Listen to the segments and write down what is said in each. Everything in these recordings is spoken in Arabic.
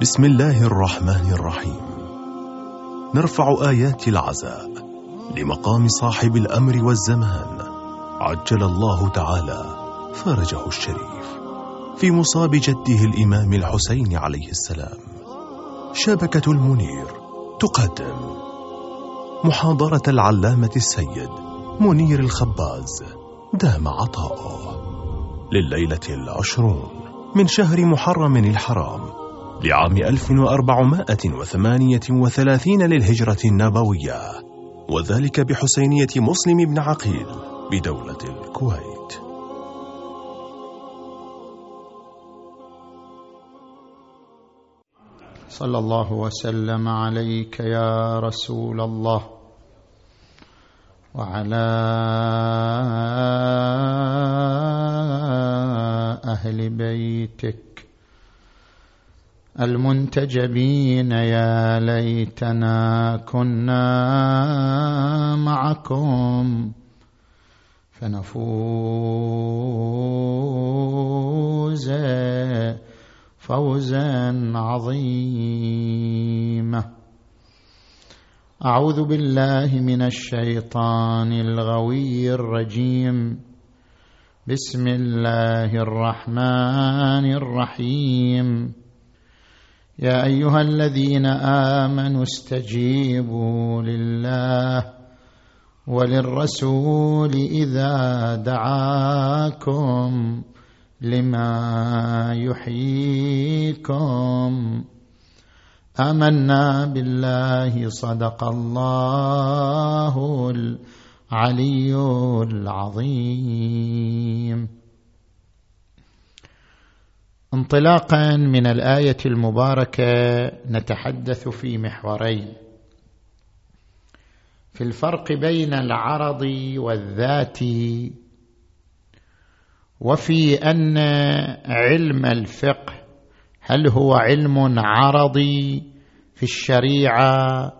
بسم الله الرحمن الرحيم. نرفع آيات العزاء لمقام صاحب الأمر والزمان. عجل الله تعالى فرجه الشريف. في مصاب جده الإمام الحسين عليه السلام. شبكة المنير تقدم. محاضرة العلامة السيد منير الخباز دام عطاؤه. لليلة العشرون من شهر محرم الحرام لعام 1438 للهجرة النبوية وذلك بحسينية مسلم بن عقيل بدولة الكويت. صلى الله وسلم عليك يا رسول الله وعلى أهل بيتك المنتجبين يا ليتنا كنا معكم فنفوز فوزا عظيما. أعوذ بالله من الشيطان الغوي الرجيم. بسم الله الرحمن الرحيم. يا أيها الذين آمنوا استجيبوا لله وللرسول إذا دعاكم لما يحييكم. آمنا بالله صدق الله العلي العظيم. انطلاقا من الآية المباركة نتحدث في محورين. في الفرق بين العرض والذات وفي أن علم الفقه هل هو علم عرضي في الشريعة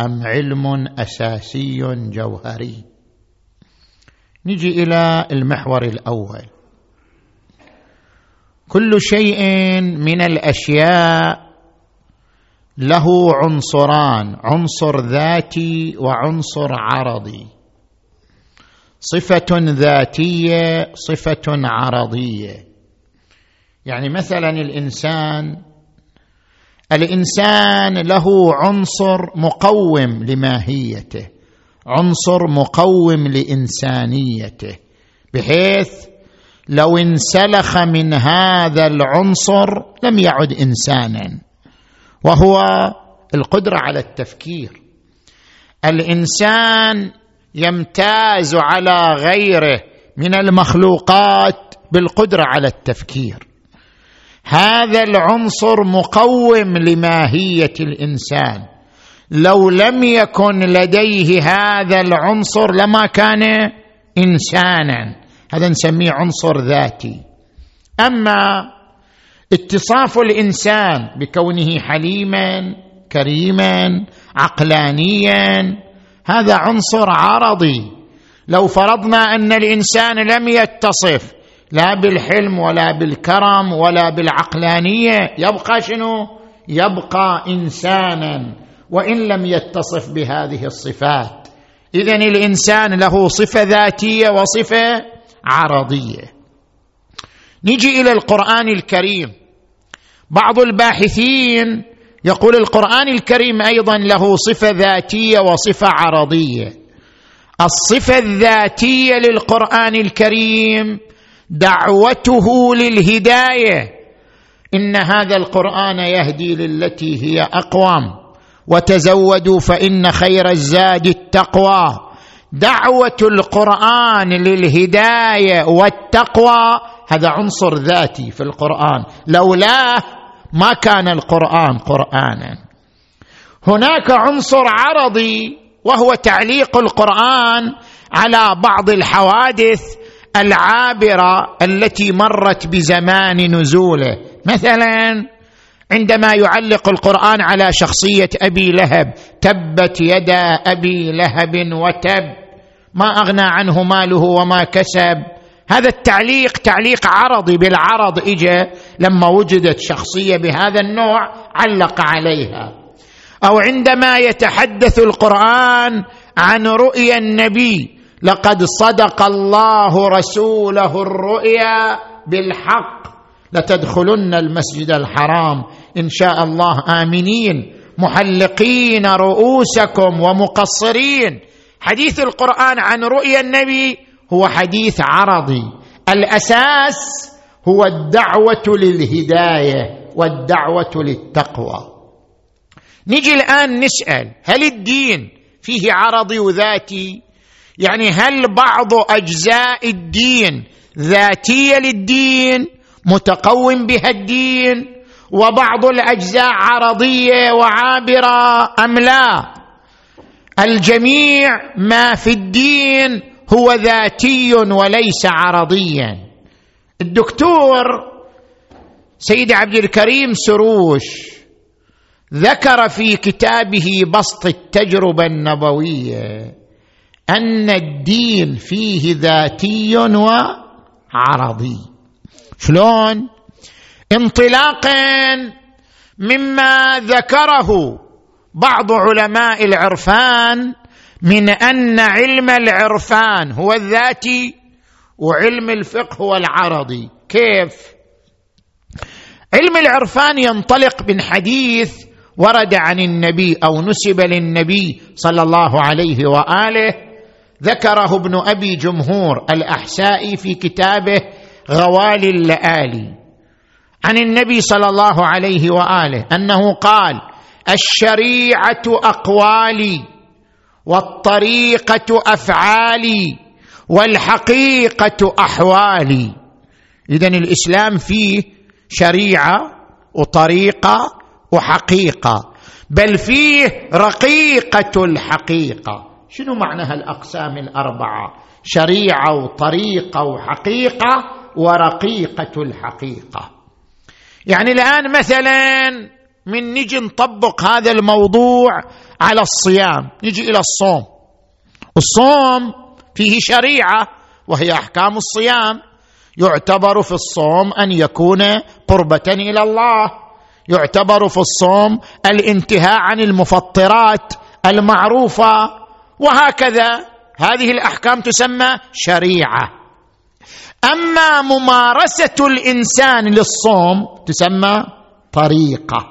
أم علم أساسي جوهري؟ نجي إلى المحور الأول. كل شيء من الأشياء له عنصران عنصر ذاتي وعنصر عرضي. صفة ذاتية صفة عرضية. يعني مثلا الإنسان الإنسان له عنصر مقوم لماهيته عنصر مقوم لإنسانيته بحيث لو انسلخ من هذا العنصر لم يعد إنسانا. وهو القدرة على التفكير. الإنسان يمتاز على غيره من المخلوقات بالقدرة على التفكير. هذا العنصر مقوم لماهية الإنسان. لو لم يكن لديه هذا العنصر لما كان إنسانا. هذا نسميه عنصر ذاتي. أما اتصاف الإنسان بكونه حليما كريما عقلانيا هذا عنصر عرضي. لو فرضنا أن الإنسان لم يتصف لا بالحلم ولا بالكرم ولا بالعقلانية يبقى شنو؟ يبقى انسانا وإن لم يتصف بهذه الصفات. اذا الإنسان له صفة ذاتية وصفة عرضية. نجي إلى القرآن الكريم. بعض الباحثين يقول القرآن الكريم أيضا له صفة ذاتية وصفة عرضية. الصفة الذاتية للقرآن الكريم دعوته للهداية. إن هذا القرآن يهدي للتي هي أقوم. وتزودوا فإن خير الزاد التقوى. دعوة القرآن للهداية والتقوى. هذا عنصر ذاتي في القرآن. لولاه ما كان القرآن قرآنا. هناك عنصر عرضي وهو تعليق القرآن على بعض الحوادث العابرة التي مرت بزمان نزوله. مثلا عندما يعلق القرآن على شخصية أبي لهب تبت يدا أبي لهب وتب. ما أغنى عنه ماله وما كسب. هذا التعليق تعليق عرضي بالعرض اجى لما وجدت شخصية بهذا النوع علق عليها. أو عندما يتحدث القرآن عن رؤيا النبي لقد صدق الله رسوله الرؤيا بالحق. لتدخلن المسجد الحرام. إن شاء الله آمنين محلقين رؤوسكم ومقصرين. حديث القرآن عن رؤيا النبي هو حديث عرضي. الأساس هو الدعوة للهداية والدعوة للتقوى. نجي الآن نسأل هل الدين فيه عرضي وذاتي يعني هل بعض أجزاء الدين ذاتية للدين؟ متقوم بها الدين وبعض الأجزاء عرضية وعابرة أم لا؟ الجميع ما في الدين هو ذاتي وليس عرضيا. الدكتور سيد عبد الكريم سروش ذكر في كتابه بسط التجربة النبوية أن الدين فيه ذاتي وعرضي. شلون انطلاقا مما ذكره بعض علماء العرفان من أن علم العرفان هو الذاتي وعلم الفقه هو العرضي. كيف؟ علم العرفان ينطلق من حديث ورد عن النبي أو نسب للنبي صلى الله عليه وآله. ذكره ابن أبي جمهور الأحسائي في كتابه غوالي اللآلي عن النبي صلى الله عليه وآله أنه قال الشريعة أقوالي والطريقة أفعالي والحقيقة أحوالي. اذا الإسلام فيه شريعة وطريقة وحقيقة بل فيه رقيقة الحقيقة. شنو معنى هالأقسام الأربعة؟ شريعة وطريقة وحقيقة ورقيقة الحقيقة. يعني الآن مثلا من نجي نطبق هذا الموضوع على الصيام نجي إلى الصوم. الصوم فيه شريعة وهي أحكام الصيام. يعتبر في الصوم أن يكون قربة إلى الله. يعتبر في الصوم الانتهاء عن المفطرات المعروفة. وهكذا. هذه الأحكام تسمى شريعة. أما ممارسة الإنسان للصوم تسمى طريقة.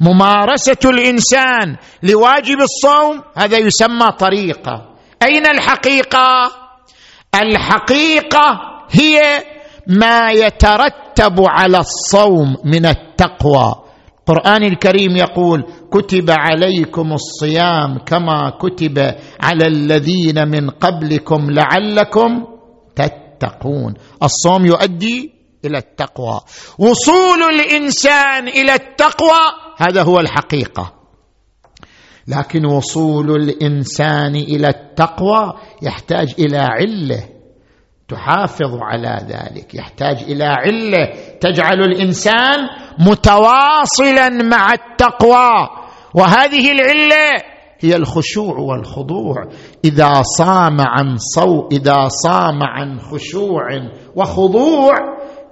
ممارسة الإنسان لواجب الصوم هذا يسمى طريقة. أين الحقيقة؟ الحقيقة هي ما يترتب على الصوم من التقوى. القرآن الكريم يقول كتب عليكم الصيام كما كتب على الذين من قبلكم لعلكم تتقون الصوم يؤدي إلى التقوى. وصول الإنسان إلى التقوى هذا هو الحقيقة. لكن وصول الإنسان إلى التقوى يحتاج إلى علة. تحافظ على ذلك. يحتاج إلى علة. تجعل الإنسان متواصلا مع التقوى. وهذه العلة هي الخشوع والخضوع. إذا صام عن صو إذا صام عن خشوع وخضوع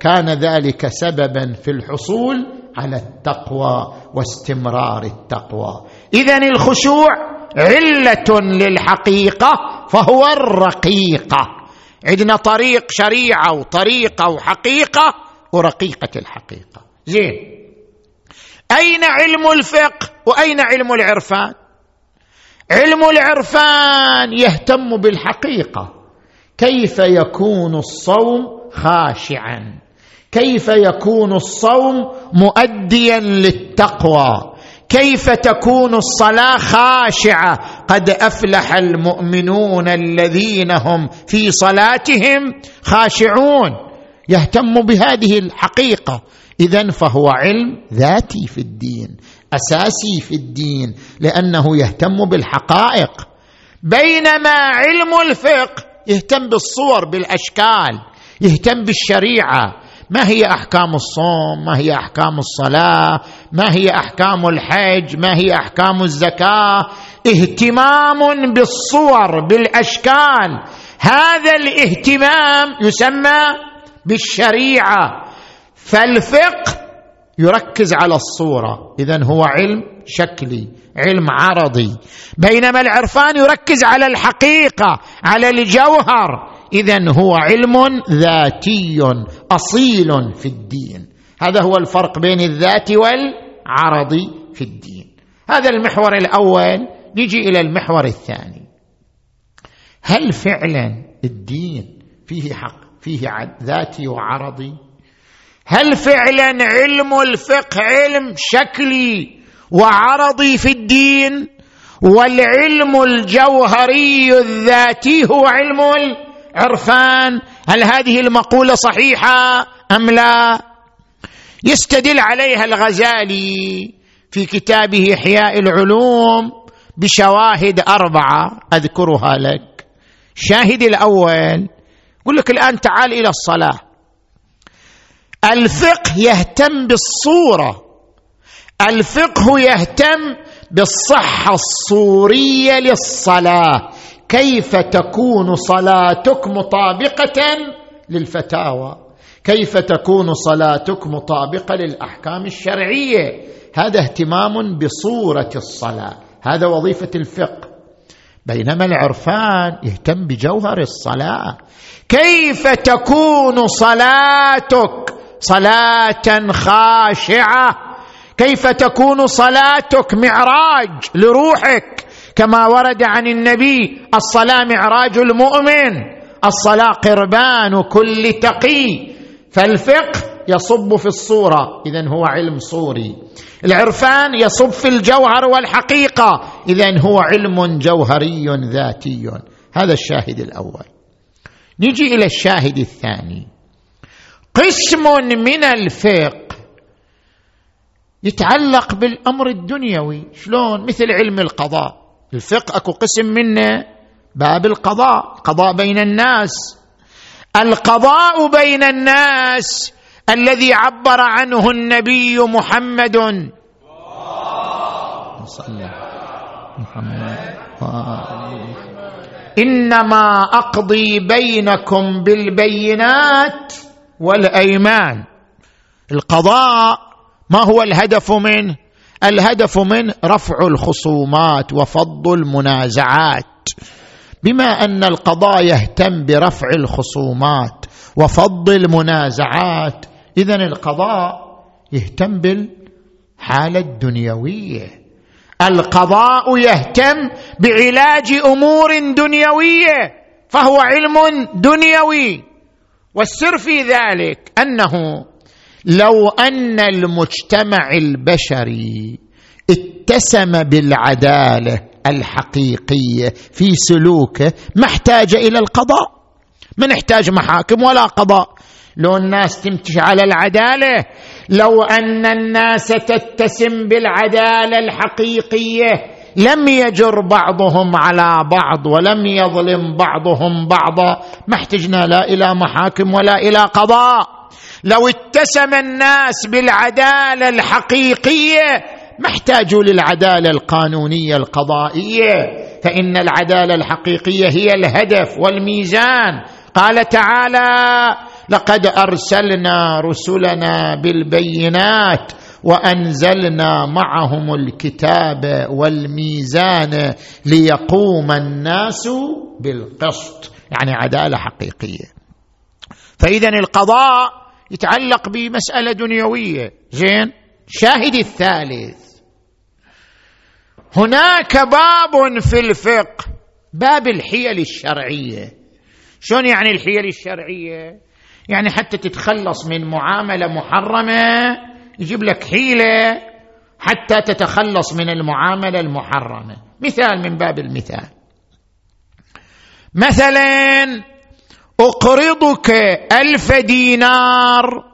كان ذلك سببا في الحصول على التقوى واستمرار التقوى. اذا الخشوع علة للحقيقة فهو الرقيقة. عندنا طريق شريعة وطريقة وحقيقة ورقيقة الحقيقة. زين. أين علم الفقه وأين علم العرفان؟ علم العرفان يهتم بالحقيقة. كيف يكون الصوم خاشعا؟ كيف يكون الصوم مؤديا للتقوى؟ كيف تكون الصلاة خاشعة؟ قد أفلح المؤمنون الذين هم في صلاتهم خاشعون. يهتم بهذه الحقيقة. اذا فهو علم ذاتي في الدين. أساسي في الدين لأنه يهتم بالحقائق. بينما علم الفقه يهتم بالصور بالأشكال يهتم بالشريعة. ما هي أحكام الصوم؟ ما هي أحكام الصلاة؟ ما هي أحكام الحج؟ ما هي أحكام الزكاة؟ اهتمام بالصور بالأشكال. هذا الاهتمام يسمى بالشريعة. فالفقه يركز على الصورة. اذا هو علم شكلي علم عرضي. بينما العرفان يركز على الحقيقة على الجوهر. اذا هو علم ذاتي أصيل في الدين. هذا هو الفرق بين الذات والعرض في الدين. هذا المحور الأول. نجي إلى المحور الثاني. هل فعلا الدين فيه حق فيه ذاتي وعرضي؟ هل فعلا علم الفقه علم شكلي وعرضي في الدين؟ والعلم الجوهري الذاتي هو علم العرفان. هل هذه المقولة صحيحة أم لا؟ يستدل عليها الغزالي في كتابه إحياء العلوم بشواهد أربعة أذكرها لك. الشاهد الأول يقول لك الآن تعال إلى الصلاة. الفقه يهتم بالصورة. الفقه يهتم بالصحة الصورية للصلاة. كيف تكون صلاتك مطابقة للفتاوى؟ كيف تكون صلاتك مطابقة للأحكام الشرعية؟ هذا اهتمام بصورة الصلاة. هذا وظيفة الفقه. بينما العرفان يهتم بجوهر الصلاة. كيف تكون صلاتك صلاة خاشعة. كيف تكون صلاتك معراج لروحك؟ كما ورد عن النبي الصلاة معراج المؤمن الصلاة قربان كل تقي. فالفقه يصب في الصورة اذا هو علم صوري. العرفان يصب في الجوهر والحقيقة اذا هو علم جوهري ذاتي. هذا الشاهد الأول. نجي إلى الشاهد الثاني. قسم من الفقه يتعلق بالأمر الدنيوي. شلون؟ مثل علم القضاء. الفقه أكو قسم منه باب القضاء قضاء بين الناس. القضاء بين الناس الذي عبر عنه النبي محمد. صلى محمد. إنما أقضي بينكم بالبينات. والأيمان. القضاء ما هو الهدف منه الهدف منه رفع الخصومات وفض المنازعات. بما أن القضاء يهتم برفع الخصومات وفض المنازعات اذا القضاء يهتم بالحالة الدنيوية. القضاء يهتم بعلاج أمور دنيوية فهو علم دنيوي. والسر في ذلك أنه لو أن المجتمع البشري اتسم بالعدالة الحقيقية في سلوكه ما احتاج إلى القضاء ما نحتاج محاكم ولا قضاء. لو الناس تمشي على العدالة لو أن الناس تتسم بالعدالة الحقيقية لم يجر بعضهم على بعض ولم يظلم بعضهم بعضا. ما احتجنا لا إلى محاكم ولا إلى قضاء. لو اتسم الناس بالعدالة الحقيقية ما احتاجوا للعدالة القانونية القضائية. فإن العدالة الحقيقية هي الهدف والميزان. قال تعالى لقد أرسلنا رسلنا بالبينات وأنزلنا معهم الكتاب والميزان ليقوم الناس بالقسط يعني عدالة حقيقية. فإذا القضاء يتعلق بمسألة دنيوية. زين؟ شاهد الثالث. هناك باب في الفقه باب الحيل الشرعية. شلون يعني الحيل الشرعية؟ يعني حتى تتخلص من معاملة محرمة يجيب لك حيلة حتى تتخلص من المعاملة المحرمة. مثال من باب المثال. مثلا أقرضك ألف دينار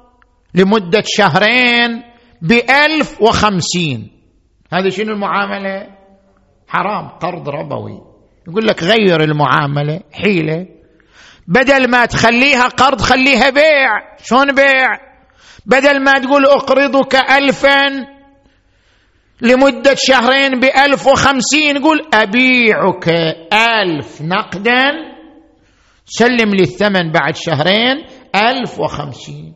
لمدة شهرين بألف وخمسين. هذا شنو المعاملة؟ حرام قرض ربوي. يقول لك غير المعاملة حيلة. بدل ما تخليها قرض خليها بيع. شلون بيع؟ بدل ما تقول اقرضك الفا لمدة شهرين بألف وخمسين قول أبيعك ألف نقدا سلم لي الثمن بعد شهرين ألف وخمسين.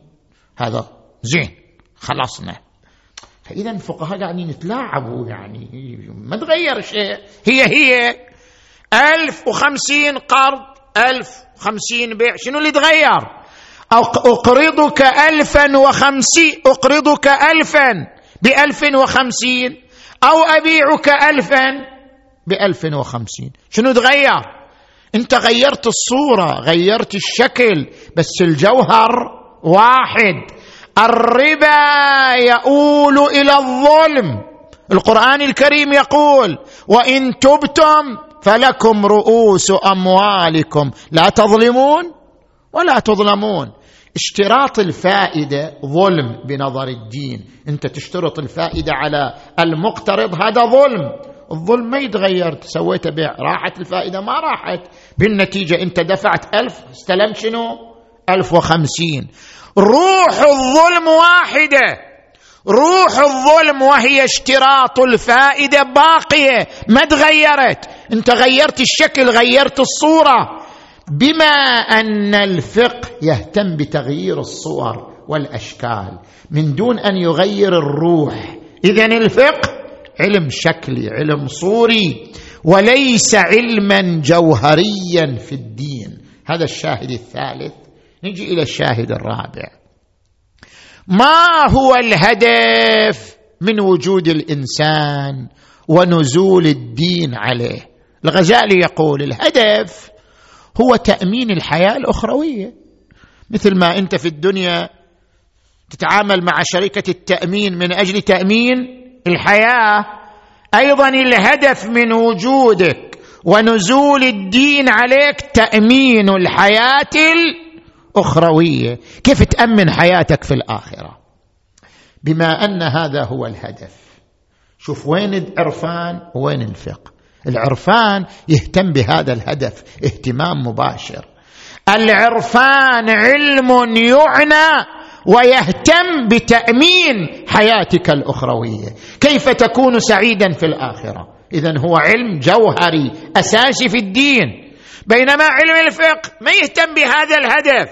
هذا زين خلصنا. فإذا الفقهاء قاعدين يتلاعبوا يعني ما تغير شيء. هي هي ألف وخمسين قرض ألف وخمسين بيع شنو اللي تغير؟ أقرضك ألفا وخمسين أقرضك ألفا بألف وخمسين أو أبيعك ألفا بألف وخمسين. شنو تغير؟ أنت غيرت الصورة غيرت الشكل بس الجوهر واحد. الربا يؤول إلى الظلم. القرآن الكريم يقول وإن تبتم فلكم رؤوس أموالكم. لا تظلمون ولا تظلمون. اشتراط الفائدة ظلم بنظر الدين. انت تشترط الفائدة على المقترض هذا ظلم. الظلم ما يتغير. سويت بيع راحت الفائدة ما راحت. بالنتيجة انت دفعت ألف استلمت شنو؟ ألف وخمسين. روح الظلم واحدة. روح الظلم وهي اشتراط الفائدة باقية ما تغيرت. انت غيرت الشكل غيرت الصورة. بما أن الفقه يهتم بتغيير الصور والأشكال من دون أن يغير الروح. اذا الفقه علم شكلي علم صوري وليس علما جوهريا في الدين. هذا الشاهد الثالث. نجي إلى الشاهد الرابع. ما هو الهدف من وجود الإنسان ونزول الدين عليه؟ الغزالي يقول الهدف هو تأمين الحياة الأخروية. مثل ما أنت في الدنيا تتعامل مع شركة التأمين من أجل تأمين الحياة أيضا الهدف من وجودك ونزول الدين عليك تأمين الحياة الأخروية. كيف تأمن حياتك في الآخرة؟ بما أن هذا هو الهدف. شوف وين العرفان وين الفقه؟ العرفان يهتم بهذا الهدف اهتمام مباشر. العرفان علم يعنى ويهتم بتأمين حياتك الأخروية. كيف تكون سعيدا في الآخرة؟ اذا هو علم جوهري أساسي في الدين. بينما علم الفقه ما يهتم بهذا الهدف.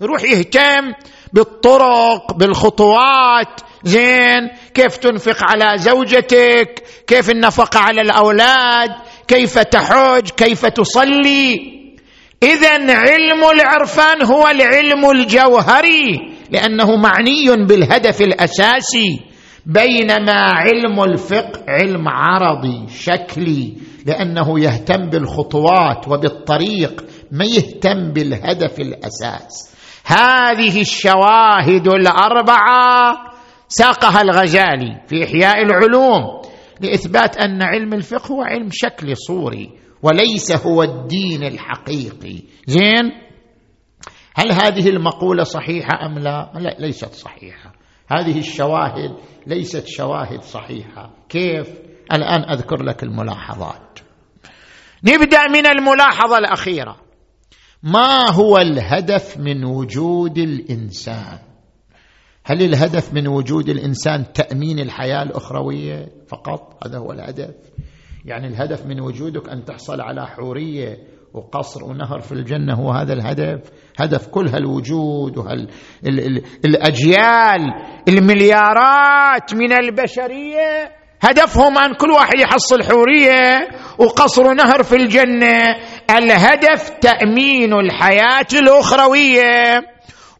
يروح يهتم بالطرق بالخطوات. زين كيف تنفق على زوجتك؟ كيف النفقة على الأولاد؟ كيف تحج كيف تصلي؟ اذا علم العرفان هو العلم الجوهري لأنه معني بالهدف الأساسي بينما علم الفقه علم عرضي شكلي لأنه يهتم بالخطوات وبالطريق ما يهتم بالهدف الأساس. هذه الشواهد الأربعة ساقها الغزالي في إحياء العلوم لإثبات أن علم الفقه هو علم شكلي صوري وليس هو الدين الحقيقي. زين؟ هل هذه المقولة صحيحة أم لا؟ لا ليست صحيحة. هذه الشواهد ليست شواهد صحيحة. كيف؟ الآن أذكر لك الملاحظات. نبدأ من الملاحظة الأخيرة. ما هو الهدف من وجود الإنسان؟ هل الهدف من وجود الإنسان تأمين الحياة الأخروية فقط؟ هذا هو الهدف. يعني الهدف من وجودك أن تحصل على حورية وقصر ونهر في الجنة هو هذا الهدف. هدف كل هالوجود والاجيال المليارات من البشرية هدفهم أن كل واحد يحصل حورية وقصر نهر في الجنة. الهدف تأمين الحياة الأخروية.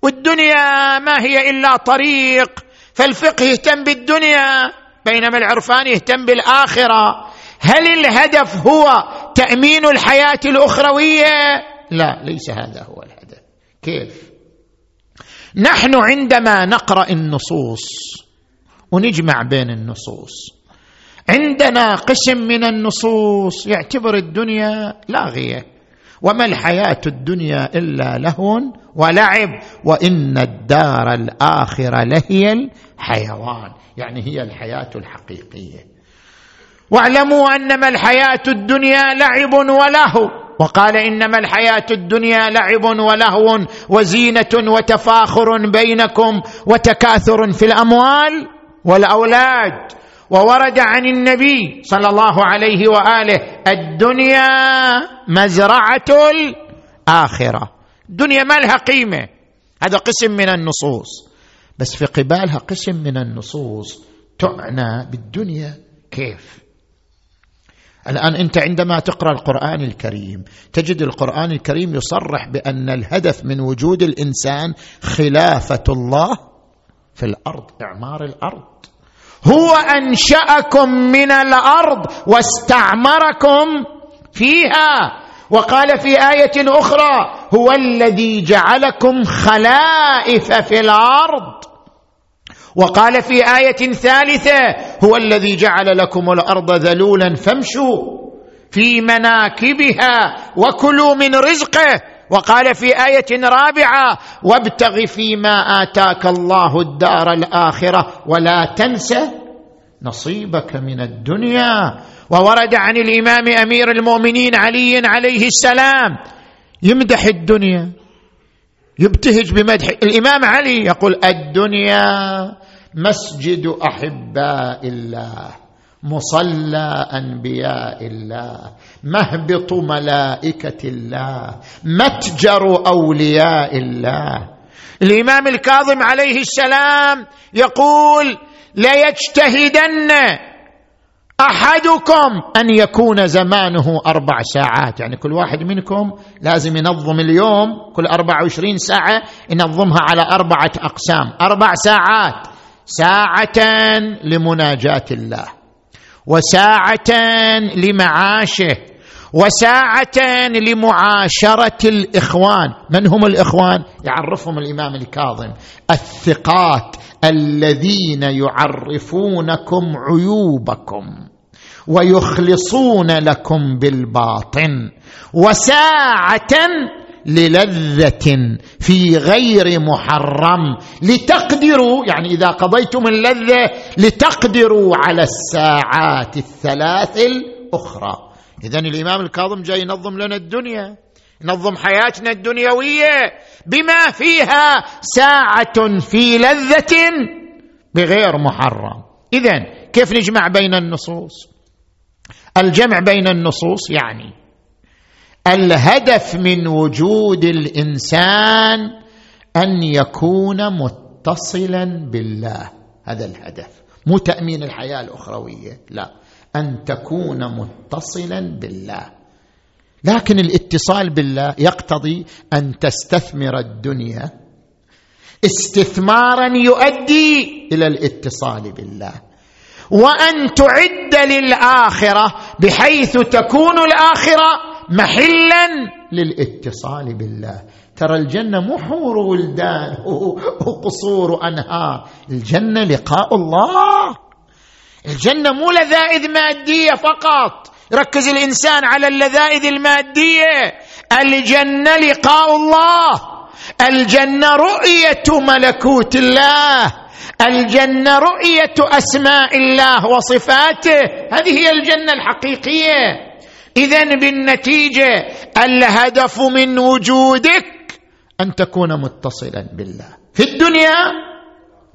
والدنيا ما هي إلا طريق فالفقه يهتم بالدنيا بينما العرفان يهتم بالآخرة. هل الهدف هو تأمين الحياة الأخروية؟ لا ليس هذا هو الهدف. كيف؟ نحن عندما نقرأ النصوص ونجمع بين النصوص عندنا قسم من النصوص يعتبر الدنيا لاغيه وما الحياة الدنيا إلا لهو ولعب وإن الدار الآخرة لهي الحيوان. يعني هي الحياة الحقيقية. واعلموا أنما الحياة الدنيا لعب ولهو. وقال إنما الحياة الدنيا لعب ولهو وزينة وتفاخر بينكم وتكاثر في الأموال والأولاد. وورد عن النبي صلى الله عليه وآله الدنيا مزرعة الآخرة. الدنيا ما لها قيمة. هذا قسم من النصوص. بس في قبالها قسم من النصوص تعنى بالدنيا كيف؟ الآن أنت عندما تقرأ القرآن الكريم تجد القرآن الكريم يصرح بأن الهدف من وجود الإنسان خلافة الله في الأرض إعمار الأرض. هو أنشأكم من الأرض واستعمركم فيها. وقال في آية أخرى هو الذي جعلكم خلائف في الأرض. وقال في آية ثالثة هو الذي جعل لكم الأرض ذلولا فامشوا في مناكبها وكلوا من رزقه. وقال في آية رابعة وابتغ فيما آتاك الله الدار الآخرة ولا تنس نصيبك من الدنيا. وورد عن الإمام أمير المؤمنين علي عليه السلام يمدح الدنيا يبتهج بمدح. الإمام علي يقول الدنيا مسجد أحباء الله. مصلى أنبياء الله مهبط ملائكة الله متجر أولياء الله. الإمام الكاظم عليه السلام يقول ليجتهدن أحدكم أن يكون زمانه أربع ساعات. يعني كل واحد منكم لازم ينظم اليوم كل أربع وعشرين ساعة ينظمها على أربعة أقسام. أربع ساعات. ساعه لمناجاة الله. وساعه لمعاشه وساعه لمعاشرة الإخوان. من هم الإخوان؟ يعرفهم الإمام الكاظم. الثقات الذين يعرفونكم عيوبكم ويخلصون لكم بالباطن. وساعة للذة في غير محرم لتقدروا يعني إذا قضيتم اللذة لتقدروا على الساعات الثلاث الأخرى. اذا الإمام الكاظم جاي ينظم لنا الدنيا ينظم حياتنا الدنيوية بما فيها ساعة في لذة بغير محرم. اذا كيف نجمع بين النصوص؟ الجمع بين النصوص يعني الهدف من وجود الإنسان أن يكون متصلا بالله. هذا الهدف. مو تأمين الحياة الأخروية لا. أن تكون متصلا بالله. لكن الاتصال بالله يقتضي أن تستثمر الدنيا. استثمارا يؤدي إلى الاتصال بالله. وأن تعد للآخرة بحيث تكون الآخرة محلا للاتصال بالله. ترى الجنة مو حور ولدان وقصور انهار الجنة لقاء الله. الجنة مو لذائذ مادية فقط. يركز الإنسان على اللذائذ المادية. الجنة لقاء الله. الجنة رؤية ملكوت الله. الجنة رؤية أسماء الله وصفاته. هذه هي الجنة الحقيقية. اذا بالنتيجة الهدف من وجودك أن تكون متصلا بالله. في الدنيا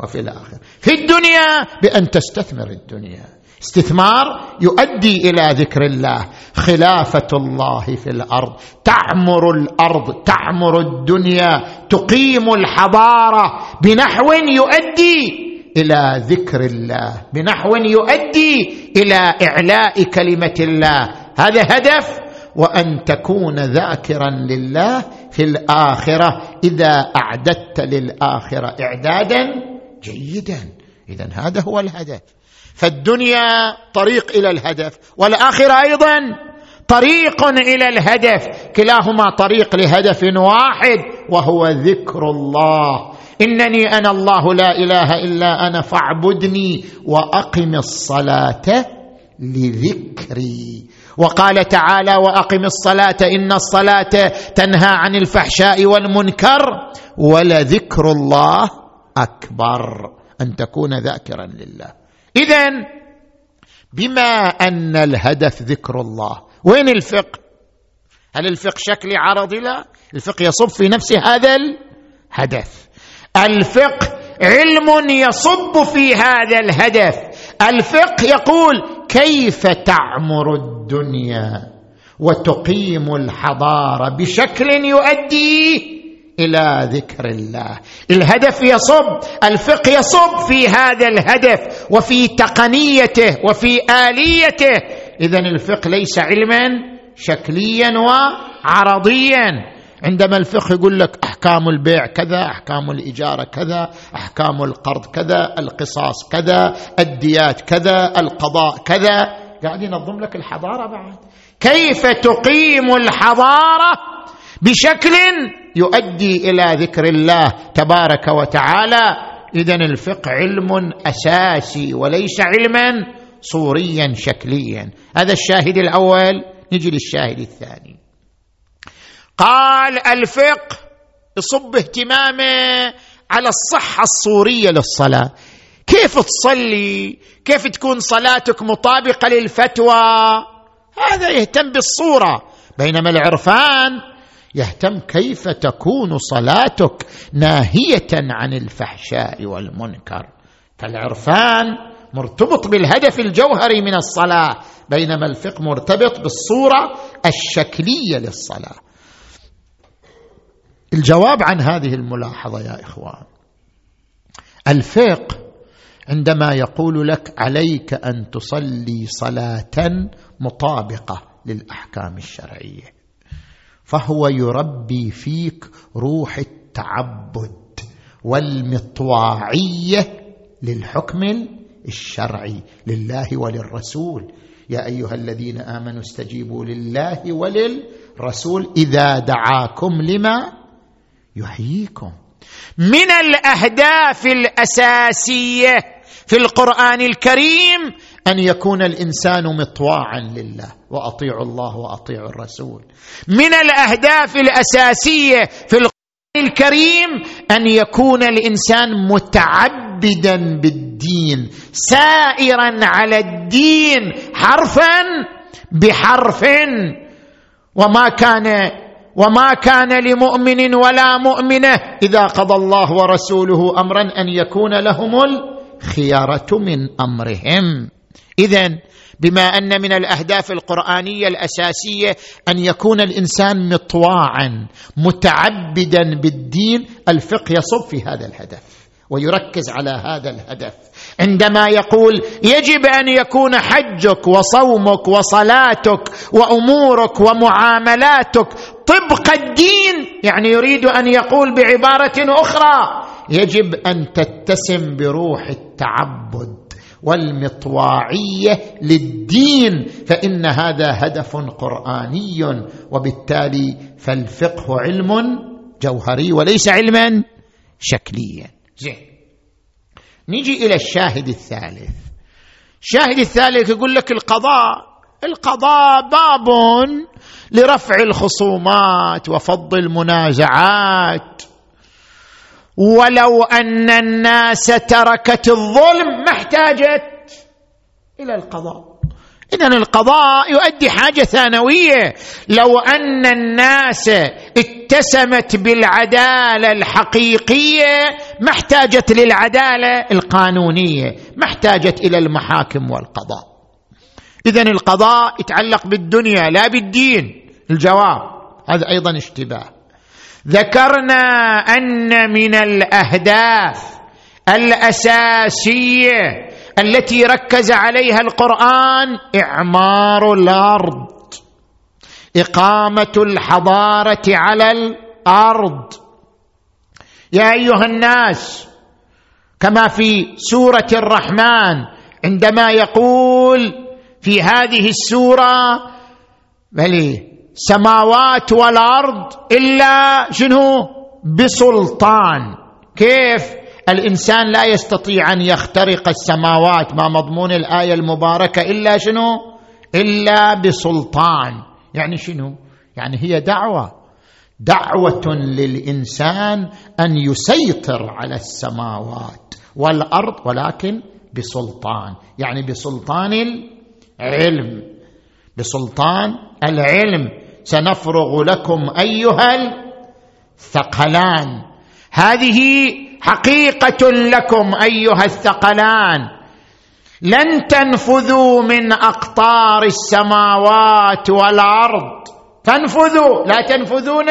وفي الآخرة. في الدنيا بأن تستثمر الدنيا. استثمار يؤدي إلى ذكر الله. خلافة الله في الأرض. تعمر الأرض تعمر الدنيا تقيم الحضارة بنحو يؤدي إلى ذكر الله. بنحو يؤدي إلى إعلاء كلمة الله. هذا هدف وأن تكون ذاكرا لله في الآخرة. إذا أعددت للآخرة اعدادا جيدا. اذا هذا هو الهدف. فالدنيا طريق إلى الهدف والآخرة أيضا طريق إلى الهدف. كلاهما طريق لهدف واحد وهو ذكر الله. إنني أنا الله لا إله إلا أنا فاعبدني وأقم الصلاة لذكري. وقال تعالى وأقم الصلاة إن الصلاة تنهى عن الفحشاء والمنكر ولذكر الله أكبر أن تكون ذاكرا لله. اذا بما أن الهدف ذكر الله وين الفقه؟ هل الفقه شكلي عرضي لا الفقه يصب في نفس هذا الهدف. الفقه علم يصب في هذا الهدف. الفقه يقول كيف تعمر الدنيا وتقيم الحضارة بشكل يؤدي إلى ذكر الله؟ الهدف يصب الفقه يصب في هذا الهدف وفي تقنيته وفي آليته. اذا الفقه ليس علما شكليا وعرضيا. عندما الفقه يقول لك أحكام البيع كذا أحكام الاجاره كذا أحكام القرض كذا القصاص كذا الديات كذا القضاء كذا قاعد ينظم لك الحضارة بعد. كيف تقيم الحضارة بشكل يؤدي إلى ذكر الله تبارك وتعالى؟ اذا الفقه علم أساسي وليس علما صوريا شكليا. هذا الشاهد الأول نجي للشاهد الثاني. قال الفقه يصب اهتمامه على الصحة الصورية للصلاة. كيف تصلي؟ كيف تكون صلاتك مطابقة للفتوى؟ هذا يهتم بالصورة بينما العرفان يهتم كيف تكون صلاتك ناهية عن الفحشاء والمنكر. فالعرفان مرتبط بالهدف الجوهري من الصلاة بينما الفقه مرتبط بالصورة الشكلية للصلاة. الجواب عن هذه الملاحظة يا إخوان. الفقه عندما يقول لك عليك أن تصلي صلاة مطابقة للأحكام الشرعية فهو يربي فيك روح التعبد والمطواعية للحكم الشرعي لله وللرسول. يا أيها الذين آمنوا استجيبوا لله وللرسول إذا دعاكم لما يحييكم. من الأهداف الأساسية في القرآن الكريم أن يكون الإنسان مطواعا لله وأطيعوا الله وأطيعوا الرسول. من الأهداف الأساسية في القرآن الكريم أن يكون الإنسان متعبدا بالدين سائرا على الدين حرفا بحرف وما كان وما كان لمؤمن ولا مؤمنة إذا قضى الله ورسوله أمرا أن يكون لهم الخيارة من أمرهم. اذا بما أن من الأهداف القرآنية الأساسية أن يكون الإنسان مطواعا متعبدا بالدين الفقه يصب في هذا الهدف ويركز على هذا الهدف. عندما يقول يجب أن يكون حجك وصومك وصلاتك وأمورك ومعاملاتك طبق الدين يعني يريد أن يقول بعبارة أخرى يجب أن تتسم بروح التعبد والمطواعية للدين فإن هذا هدف قرآني وبالتالي فالفقه علم جوهري وليس علما شكليا. زين. نجي إلى الشاهد الثالث. الشاهد الثالث يقول لك القضاء القضاء باب لرفع الخصومات وفض المنازعات. ولو أن الناس تركت الظلم ما احتاجت إلى القضاء. اذا القضاء يؤدي حاجة ثانوية. لو أن الناس اتسمت بالعدالة الحقيقية ما احتاجت للعدالة القانونية ما احتاجت إلى المحاكم والقضاء. اذا القضاء يتعلق بالدنيا لا بالدين. الجواب. هذا أيضا اشتباه. ذكرنا أن من الأهداف الأساسية التي ركز عليها القرآن إعمار الأرض. إقامة الحضارة على الأرض. يا أيها الناس كما في سورة الرحمن عندما يقول في هذه السورة بل سماوات والأرض إلا شنو؟ بسلطان. كيف؟ الإنسان لا يستطيع أن يخترق السماوات ما مضمون الآية المباركة إلا شنو؟ إلا بسلطان. يعني شنو؟ يعني هي دعوة. دعوة للإنسان أن يسيطر على السماوات والأرض ولكن بسلطان. يعني بسلطان العلم بسلطان العلم. سنفرغ لكم أيها الثقلان. هذه حقيقة لكم أيها الثقلان. لن تنفذوا من أقطار السماوات والأرض. تنفذوا لا تنفذون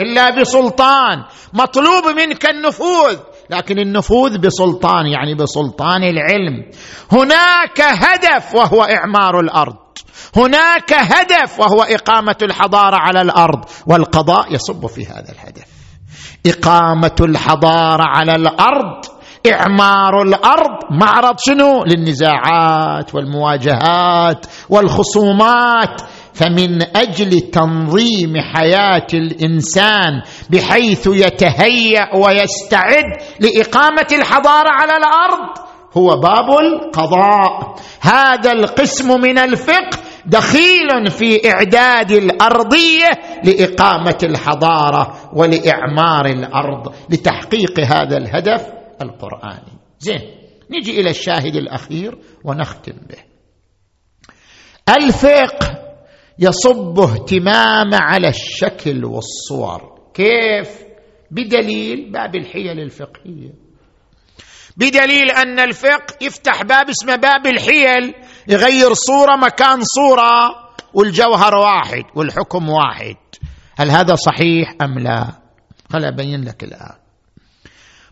إلا بسلطان. مطلوب منك النفوذ. لكن النفوذ بسلطان يعني بسلطان العلم. هناك هدف وهو إعمار الأرض. هناك هدف وهو إقامة الحضارة على الأرض. والقضاء يصب في هذا الهدف. إقامة الحضارة على الأرض إعمار الأرض معرض شنو؟ للنزاعات والمواجهات والخصومات. فمن أجل تنظيم حياة الإنسان بحيث يتهيأ ويستعد لإقامة الحضارة على الأرض هو باب القضاء. هذا القسم من الفقه دخيل في إعداد الأرضية لإقامة الحضارة ولإعمار الأرض لتحقيق هذا الهدف القرآني. زين نجي إلى الشاهد الأخير ونختم به. الفقه يصب اهتمام على الشكل والصور. كيف؟ بدليل باب الحيل الفقهية. بدليل أن الفقه يفتح باب اسمه باب الحيل يغير صورة مكان صورة والجوهر واحد والحكم واحد. هل هذا صحيح أم لا؟ خل أبين لك الآن.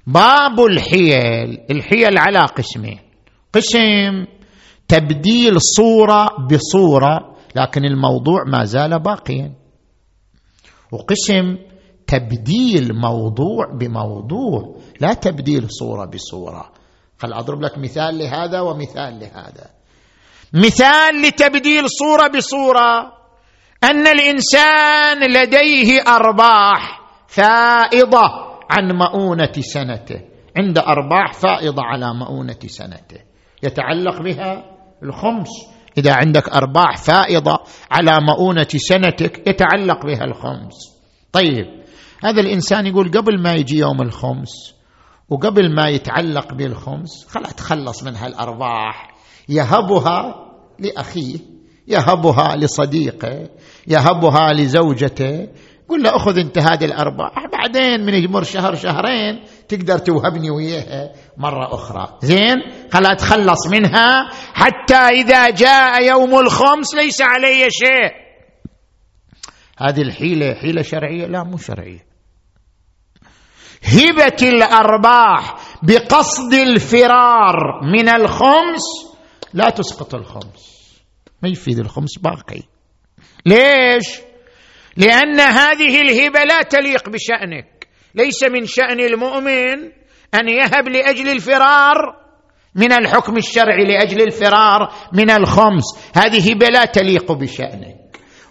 باب الحيل الحيل على قسمين. قسم تبديل صورة بصورة لكن الموضوع ما زال باقيا. وقسم تبديل موضوع بموضوع لا تبديل صورة بصورة. خل أضرب لك مثال لهذا ومثال لهذا. مثال لتبديل صورة بصورة. أن الإنسان لديه أرباح فائضة عن مؤونة سنته. عند أرباح فائضة على مؤونة سنته. يتعلق بها الخمس. إذا عندك أرباح فائضة على مؤونة سنتك يتعلق بها الخمس. طيب هذا الإنسان يقول قبل ما يجي يوم الخمس وقبل ما يتعلق بالخمس خل أتخلص من هالأرباح. يهبها لأخيه يهبها لصديقه يهبها لزوجته قل له اخذ انت هذه الارباح بعدين من يمر شهر شهرين تقدر توهبني وياها مرة أخرى. زين؟ خلا اتخلص منها حتى إذا جاء يوم الخمس ليس علي شيء. هذه الحيلة حيلة شرعية؟ لا مو شرعية. هبة الأرباح بقصد الفرار من الخمس. لا تسقط الخمس. ما يفيد الخمس باقي. ليش؟ لأن هذه الهبة لا تليق بشأنك. ليس من شأن المؤمن أن يهب لأجل الفرار من الحكم الشرعي لأجل الفرار من الخمس. هذه هبة لا تليق بشأنك.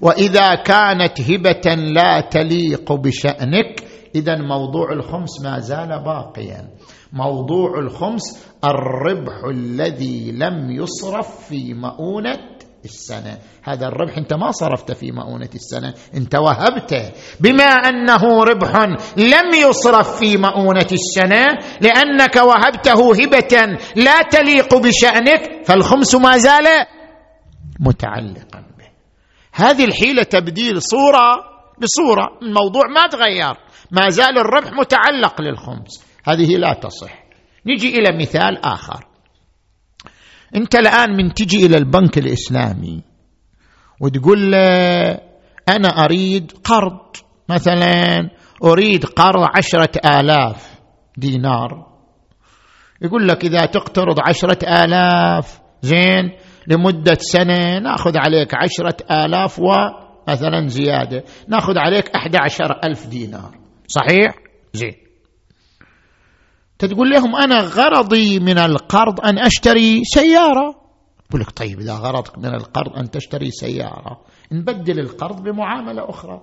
وإذا كانت هبة لا تليق بشأنك إذا موضوع الخمس ما زال باقيا. موضوع الخمس الربح الذي لم يصرف في مؤونة السنة. هذا الربح أنت ما صرفت في مؤونة السنة أنت وهبته. بما أنه ربح لم يصرف في مؤونة السنة لأنك وهبته هبة لا تليق بشأنك فالخمس ما زال متعلقا به. هذه الحيلة تبديل صورة بصورة الموضوع ما تغير. ما زال الربح متعلق للخمس. هذه لا تصح. نجي إلى مثال آخر. انت الآن من تجي إلى البنك الإسلامي وتقول له أنا أريد قرض مثلا أريد قرض عشرة آلاف دينار. يقول لك إذا تقترض عشرة آلاف زين لمدة سنة نأخذ عليك عشرة آلاف ومثلا زيادة نأخذ عليك أحد عشر ألف دينار. صحيح؟ زين. تقول لهم أنا غرضي من القرض أن أشتري سيارة. يقول لك طيب إذا غرضك من القرض أن تشتري سيارة نبدل القرض بمعاملة أخرى.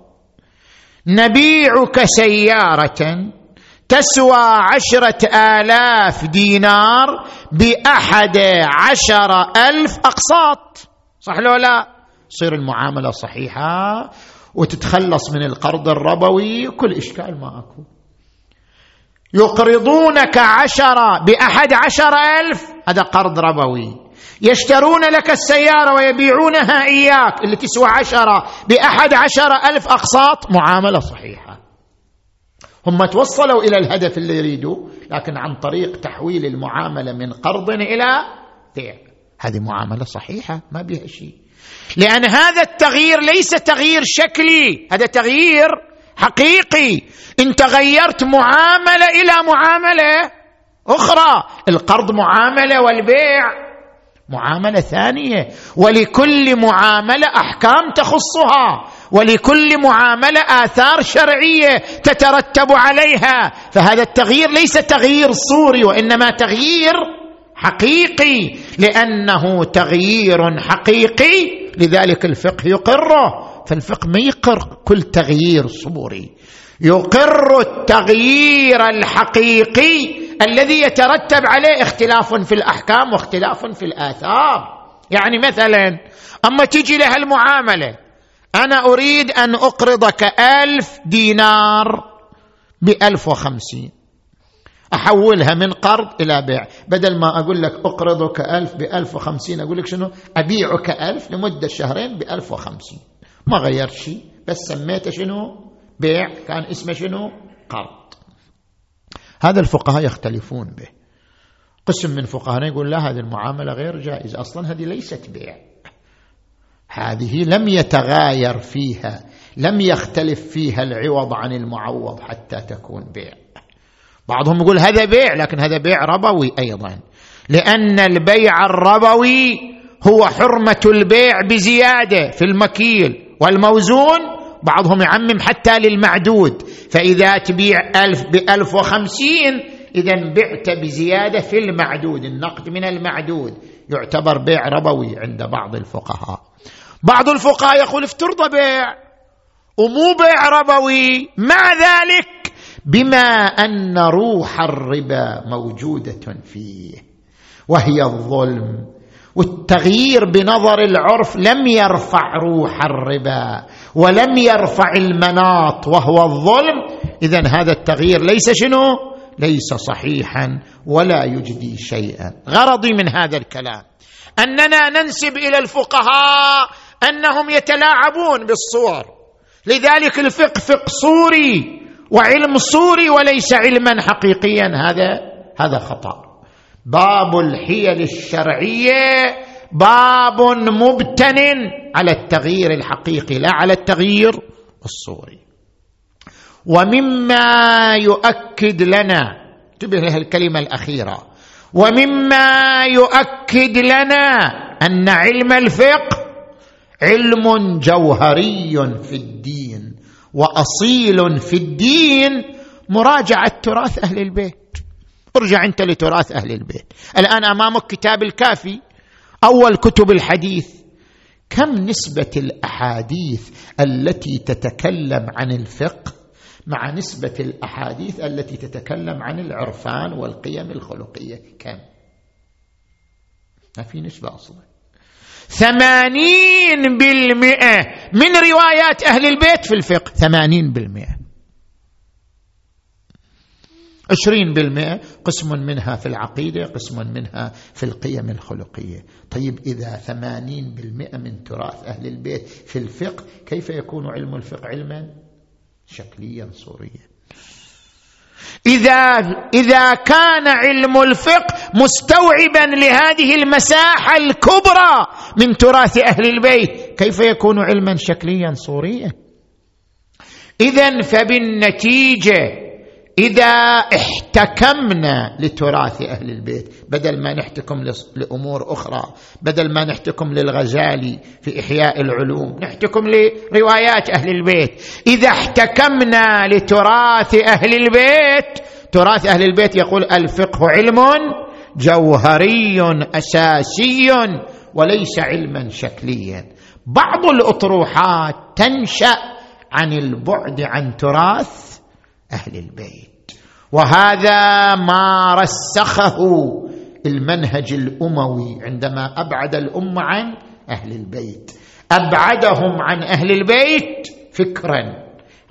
نبيعك سيارة تسوى عشرة آلاف دينار بأحد عشر ألف أقساط. صح لو لا؟ تصير المعاملة صحيحة وتتخلص من القرض الربوي كل إشكال ما أكو يقرضونك عشرة بأحد عشر ألف. هذا قرض ربوي. يشترون لك السيارة ويبيعونها إياك. اللي تسوى عشرة بأحد عشر ألف أقساط. معاملة صحيحة. هم توصلوا إلى الهدف اللي يريدوا لكن عن طريق تحويل المعاملة من قرض إلى بيع. هذه معاملة صحيحة ما بها شيء. لأن هذا التغيير ليس تغيير شكلي. هذا تغيير حقيقي. انت غيرت معاملة إلى معاملة أخرى. القرض معاملة والبيع معاملة ثانية. ولكل معاملة أحكام تخصها. ولكل معاملة آثار شرعية تترتب عليها. فهذا التغيير ليس تغيير صوري وإنما تغيير حقيقي. لأنه تغيير حقيقي. لذلك الفقه يقره. فالفقه ما يقر كل تغيير صوري يقر التغيير الحقيقي الذي يترتب عليه اختلاف في الأحكام واختلاف في الآثار. يعني مثلا أما تجي لها المعاملة أنا أريد أن أقرضك ألف دينار بألف وخمسين. أحولها من قرض إلى بيع. بدل ما أقول لك أقرضك ألف بألف وخمسين أقول لك شنو؟ أبيعك ألف لمدة شهرين بألف وخمسين. ما غيرت شيء بس سميته شنو؟ بيع كان اسمه شنو؟ قرض. هذا الفقهاء يختلفون به. قسم من فقهاء يقول لا هذه المعاملة غير جائزة. أصلا هذه ليست بيع. هذه لم يتغاير فيها لم يختلف فيها العوض عن المعوض حتى تكون بيع. بعضهم يقول هذا بيع لكن هذا بيع ربوي أيضا. لأن البيع الربوي هو حرمة البيع بزيادة في المكيل. والموزون بعضهم يعمم حتى للمعدود. فإذا تبيع ألف بألف وخمسين إذا بعت بزيادة في المعدود النقد من المعدود. يعتبر بيع ربوي عند بعض الفقهاء. بعض الفقهاء يقول افترض بيع ومو بيع ربوي. مع ذلك بما أن روح الربا موجودة فيه وهي الظلم. والتغيير بنظر العرف لم يرفع روح الربا ولم يرفع المناط وهو الظلم. اذا هذا التغيير ليس شنو؟ ليس صحيحا ولا يجدي شيئا. غرضي من هذا الكلام أننا ننسب إلى الفقهاء أنهم يتلاعبون بالصور. لذلك الفقه فقه صوري وعلم صوري وليس علما حقيقيا. هذا هذا خطأ. باب الحيل الشرعية باب مبتن على التغيير الحقيقي لا على التغيير الصوري. ومما يؤكد لنا انتبه الكلمة الأخيرة ومما يؤكد لنا أن علم الفقه علم جوهري في الدين وأصيل في الدين مراجعة تراث أهل البيت. ارجع أنت لتراث أهل البيت. الآن أمامك كتاب الكافي أول كتب الحديث. كم نسبة الأحاديث التي تتكلم عن الفقه مع نسبة الأحاديث التي تتكلم عن العرفان والقيم الخلقية؟ كم؟ ما في نسبة أصلا. ثمانين بالمئة من روايات أهل البيت في الفقه. ثمانين بالمئة. عشرين بالمئة قسم منها في العقيدة قسم منها في القيم الخلقية. طيب إذا ثمانين بالمئة من تراث أهل البيت في الفقه كيف يكون علم الفقه علما؟ شكليا صوريا. إذا إذا كان علم الفقه مستوعبا لهذه المساحة الكبرى من تراث أهل البيت كيف يكون علما شكليا صوريا؟ اذا فبالنتيجة إذا احتكمنا لتراث أهل البيت بدل ما نحتكم لأمور أخرى بدل ما نحتكم للغزالي في إحياء العلوم نحتكم لروايات أهل البيت. إذا احتكمنا لتراث أهل البيت تراث أهل البيت يقول الفقه علم جوهري أساسي وليس علما شكليا. بعض الأطروحات تنشأ عن البعد عن تراث أهل البيت. وهذا ما رسخه المنهج الأموي عندما أبعد الامه عن أهل البيت. أبعدهم عن أهل البيت فكرا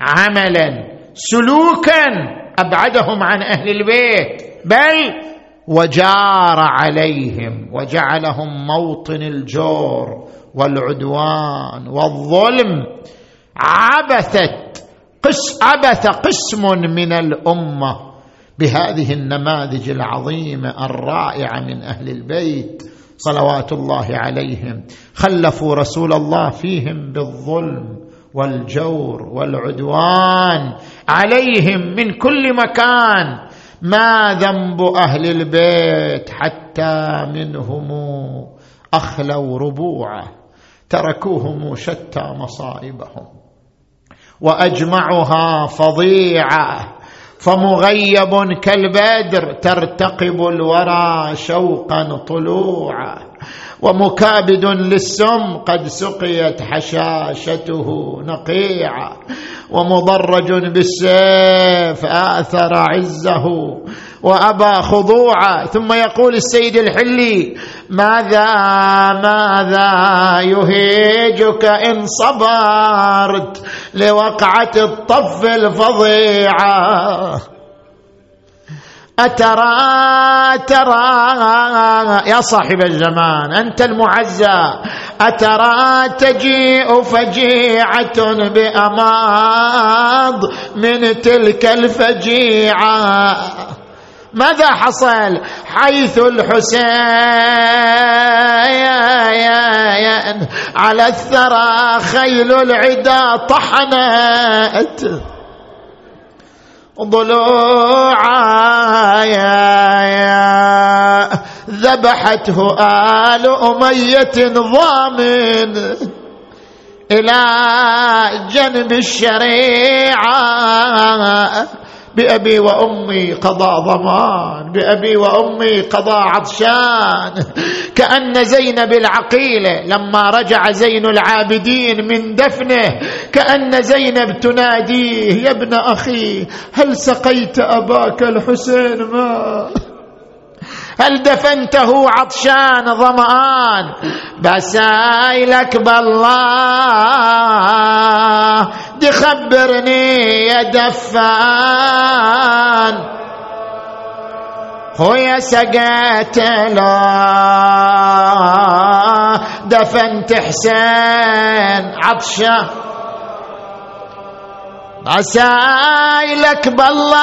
عملا سلوكا. أبعدهم عن أهل البيت. بل وجار عليهم وجعلهم موطن الجور والعدوان والظلم. عبثت قس عبث قسم من الأمة بهذه النماذج العظيمة الرائعة من أهل البيت صلوات الله عليهم. خلفوا رسول الله فيهم بالظلم والجور والعدوان عليهم من كل مكان. ما ذنب أهل البيت حتى منهم أخلوا ربوعه تركوهم شتى مصائبهم. وأجمعها فظيعة. فمغيب كالبدر ترتقب الورى شوقا طلوعا. ومكابد للسم قد سقيت حشاشته نقيعا. ومضرج بالسيف آثر عزه وأبى خضوعا ثم يقول السيد الحلي ماذا ماذا يهيجك إن صبرت لوقعة الطف الفظيعة؟ أترى ترى يا صاحب الزمان أنت المعزى أترى تجيء فجيعة بأماض من تلك الفجيعة؟ ماذا حصل حيث الحسين على الثرى خيل العدا طحنت ضلوعا ذبحته آل أمية ضامن إلى جنب الشريعة بأبي وأمي قضى ضمان بأبي وأمي قضى عطشان. كأن زينب العقيلة لما رجع زين العابدين من دفنه كأن زينب تناديه يا ابن أخي هل سقيت أباك الحسين؟ ماء هل دفنته عطشان ظمآن؟ بسائلك بالله دي خبرني يا دفان. هو يا سقيت له دفنت حسين عطشة. عسايلك بالله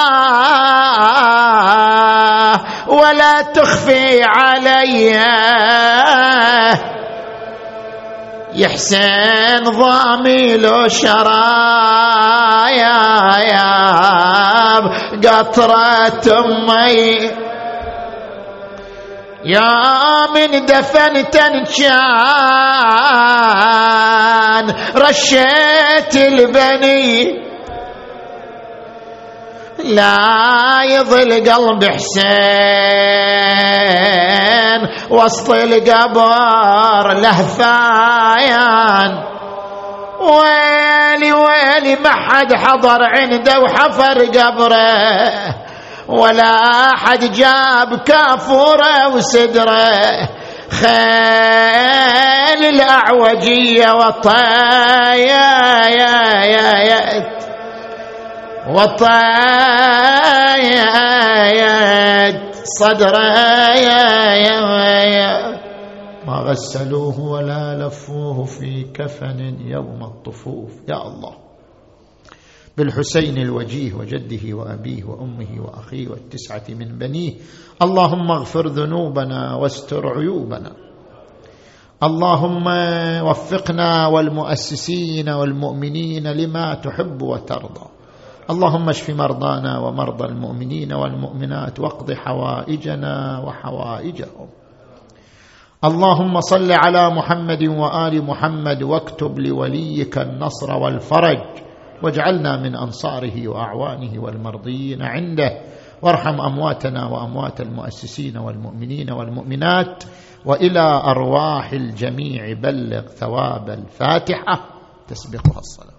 ولا تخفي علي. يحسن ضامي له شرايا يا قطرة أمي. يا من دفنت كان رشيت البني. لا يظل قلب حسين وسط القبر لهفايان ويلي ويلي ما حد حضر عنده وحفر قبره ولا حد جاب كافوره وسدره. خيل الأعوجية وطايا يا يا يا وطايت صدره ما غسلوه ولا لفوه في كفن يوم الطفوف. يا الله. بالحسين الوجيه وجده وأبيه وأمه وأخيه والتسعة من بنيه. اللهم اغفر ذنوبنا واستر عيوبنا. اللهم وفقنا والمؤسسين والمؤمنين لما تحب وترضى. اللهم اشف مرضانا ومرضى المؤمنين والمؤمنات واقض حوائجنا وحوائجهم. اللهم صل على محمد وآل محمد واكتب لوليك النصر والفرج واجعلنا من أنصاره وأعوانه والمرضيين عنده. وارحم أمواتنا وأموات المؤسسين والمؤمنين والمؤمنات وإلى أرواح الجميع. بلغ ثواب الفاتحة. تسبقها الصلاة.